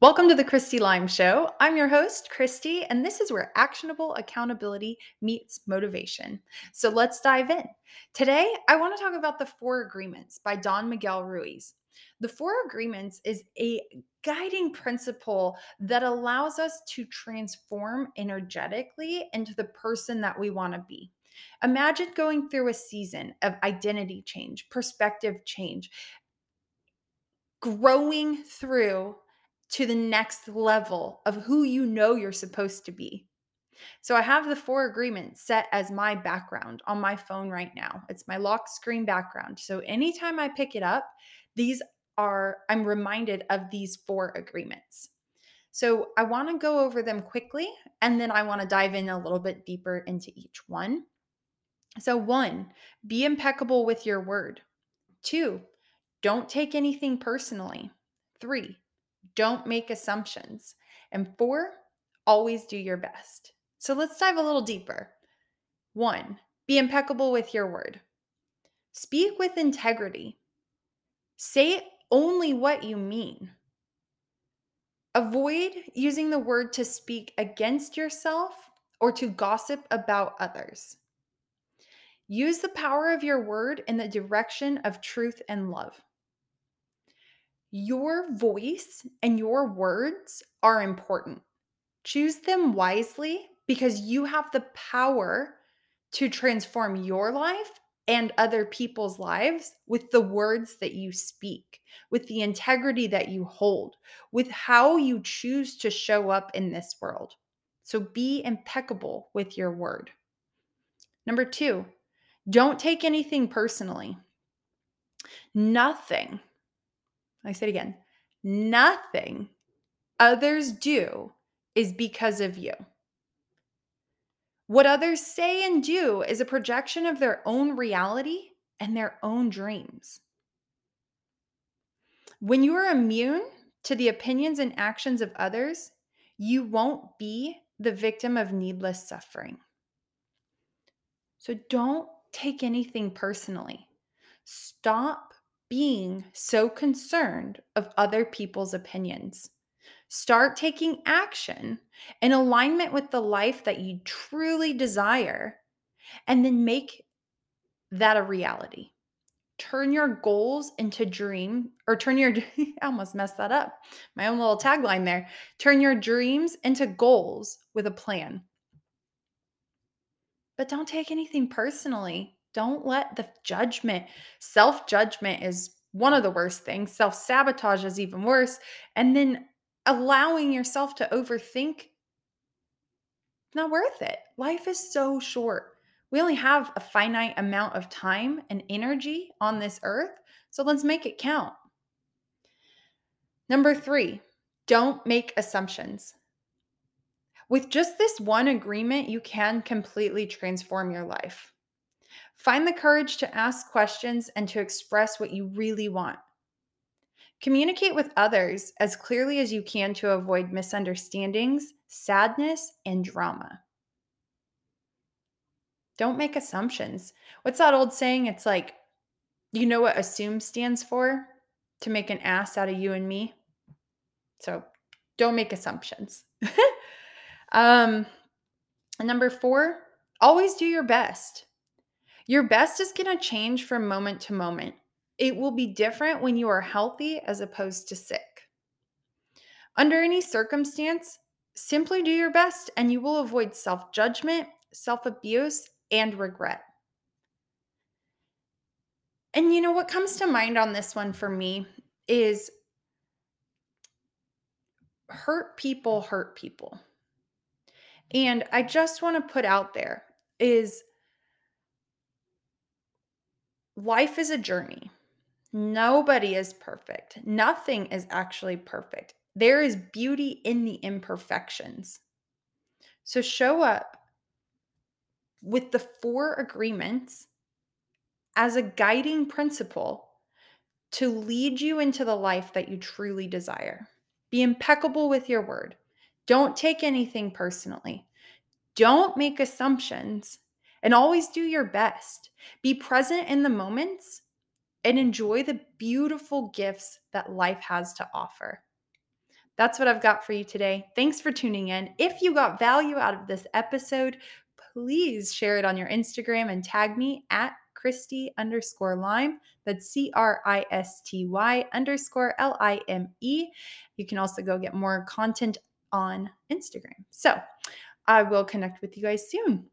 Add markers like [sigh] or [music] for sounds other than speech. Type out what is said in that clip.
Welcome to the Cristy Lime Show. I'm your host, Cristy, and this is where actionable accountability meets motivation. So let's dive in. Today, I want to talk about the Four Agreements by Don Miguel Ruiz. The Four Agreements is a guiding principle that allows us to transform energetically into the person that we want to be. Imagine going through a season of identity change, perspective change, growing through to the next level of who you know you're supposed to be. So I have the four agreements set as my background on my phone right now. It's my lock screen background. So anytime I pick it up, these are, I'm reminded of these four agreements. So I want to go over them quickly and then I want to dive in a little bit deeper into each one. So, one, be impeccable with your word. Two, don't take anything personally. Three, don't make assumptions. And four, always do your best. So let's dive a little deeper. One, be impeccable with your word. Speak with integrity. Say only what you mean. Avoid using the word to speak against yourself or to gossip about others. Use the power of your word in the direction of truth and love. Your voice and your words are important. Choose them wisely because you have the power to transform your life and other people's lives with the words that you speak, with the integrity that you hold, with how you choose to show up in this world. So be impeccable with your word. Number two, don't take anything personally. Nothing I say it again nothing others do is because of you. What others say and do is a projection of their own reality and their own dreams. When you are immune to the opinions and actions of others, you won't be the victim of needless suffering. So don't take anything personally. Stop being so concerned of other people's opinions. Start taking action in alignment with the life that you truly desire, and then make that a reality. Turn your goals into dream, or turn your, [laughs] I almost messed that up. My own little tagline there. Turn your dreams into goals with a plan. But don't take anything personally. Don't let the judgment, self judgment is one of the worst things. Self sabotage is even worse. And then allowing yourself to overthink, not worth it. Life is so short. We only have a finite amount of time and energy on this earth. So let's make it count. Number three, don't make assumptions. With just this one agreement, you can completely transform your life. Find the courage to ask questions and to express what you really want. Communicate with others as clearly as you can to avoid misunderstandings, sadness, and drama. Don't make assumptions. What's that old saying? It's like, you know what assume stands for? To make an ass out of you and me. So don't make assumptions. [laughs] um, number four, always do your best. Your best is going to change from moment to moment. It will be different when you are healthy as opposed to sick. Under any circumstance, simply do your best and you will avoid self judgment, self abuse, and regret. And you know what comes to mind on this one for me is hurt people hurt people. And I just want to put out there is life is a journey. Nobody is perfect. Nothing is actually perfect. There is beauty in the imperfections. So show up with the four agreements as a guiding principle to lead you into the life that you truly desire. Be impeccable with your word. Don't take anything personally. Don't make assumptions and always do your best. Be present in the moments and enjoy the beautiful gifts that life has to offer. that's what I've got for you today. Thanks for tuning in. If you got value out of this episode, please share it on your Instagram and tag me at Cristy underscore Lime. That's C R I S T Y underscore L I M E. You can also go get more content on Instagram. So I will connect with you guys soon.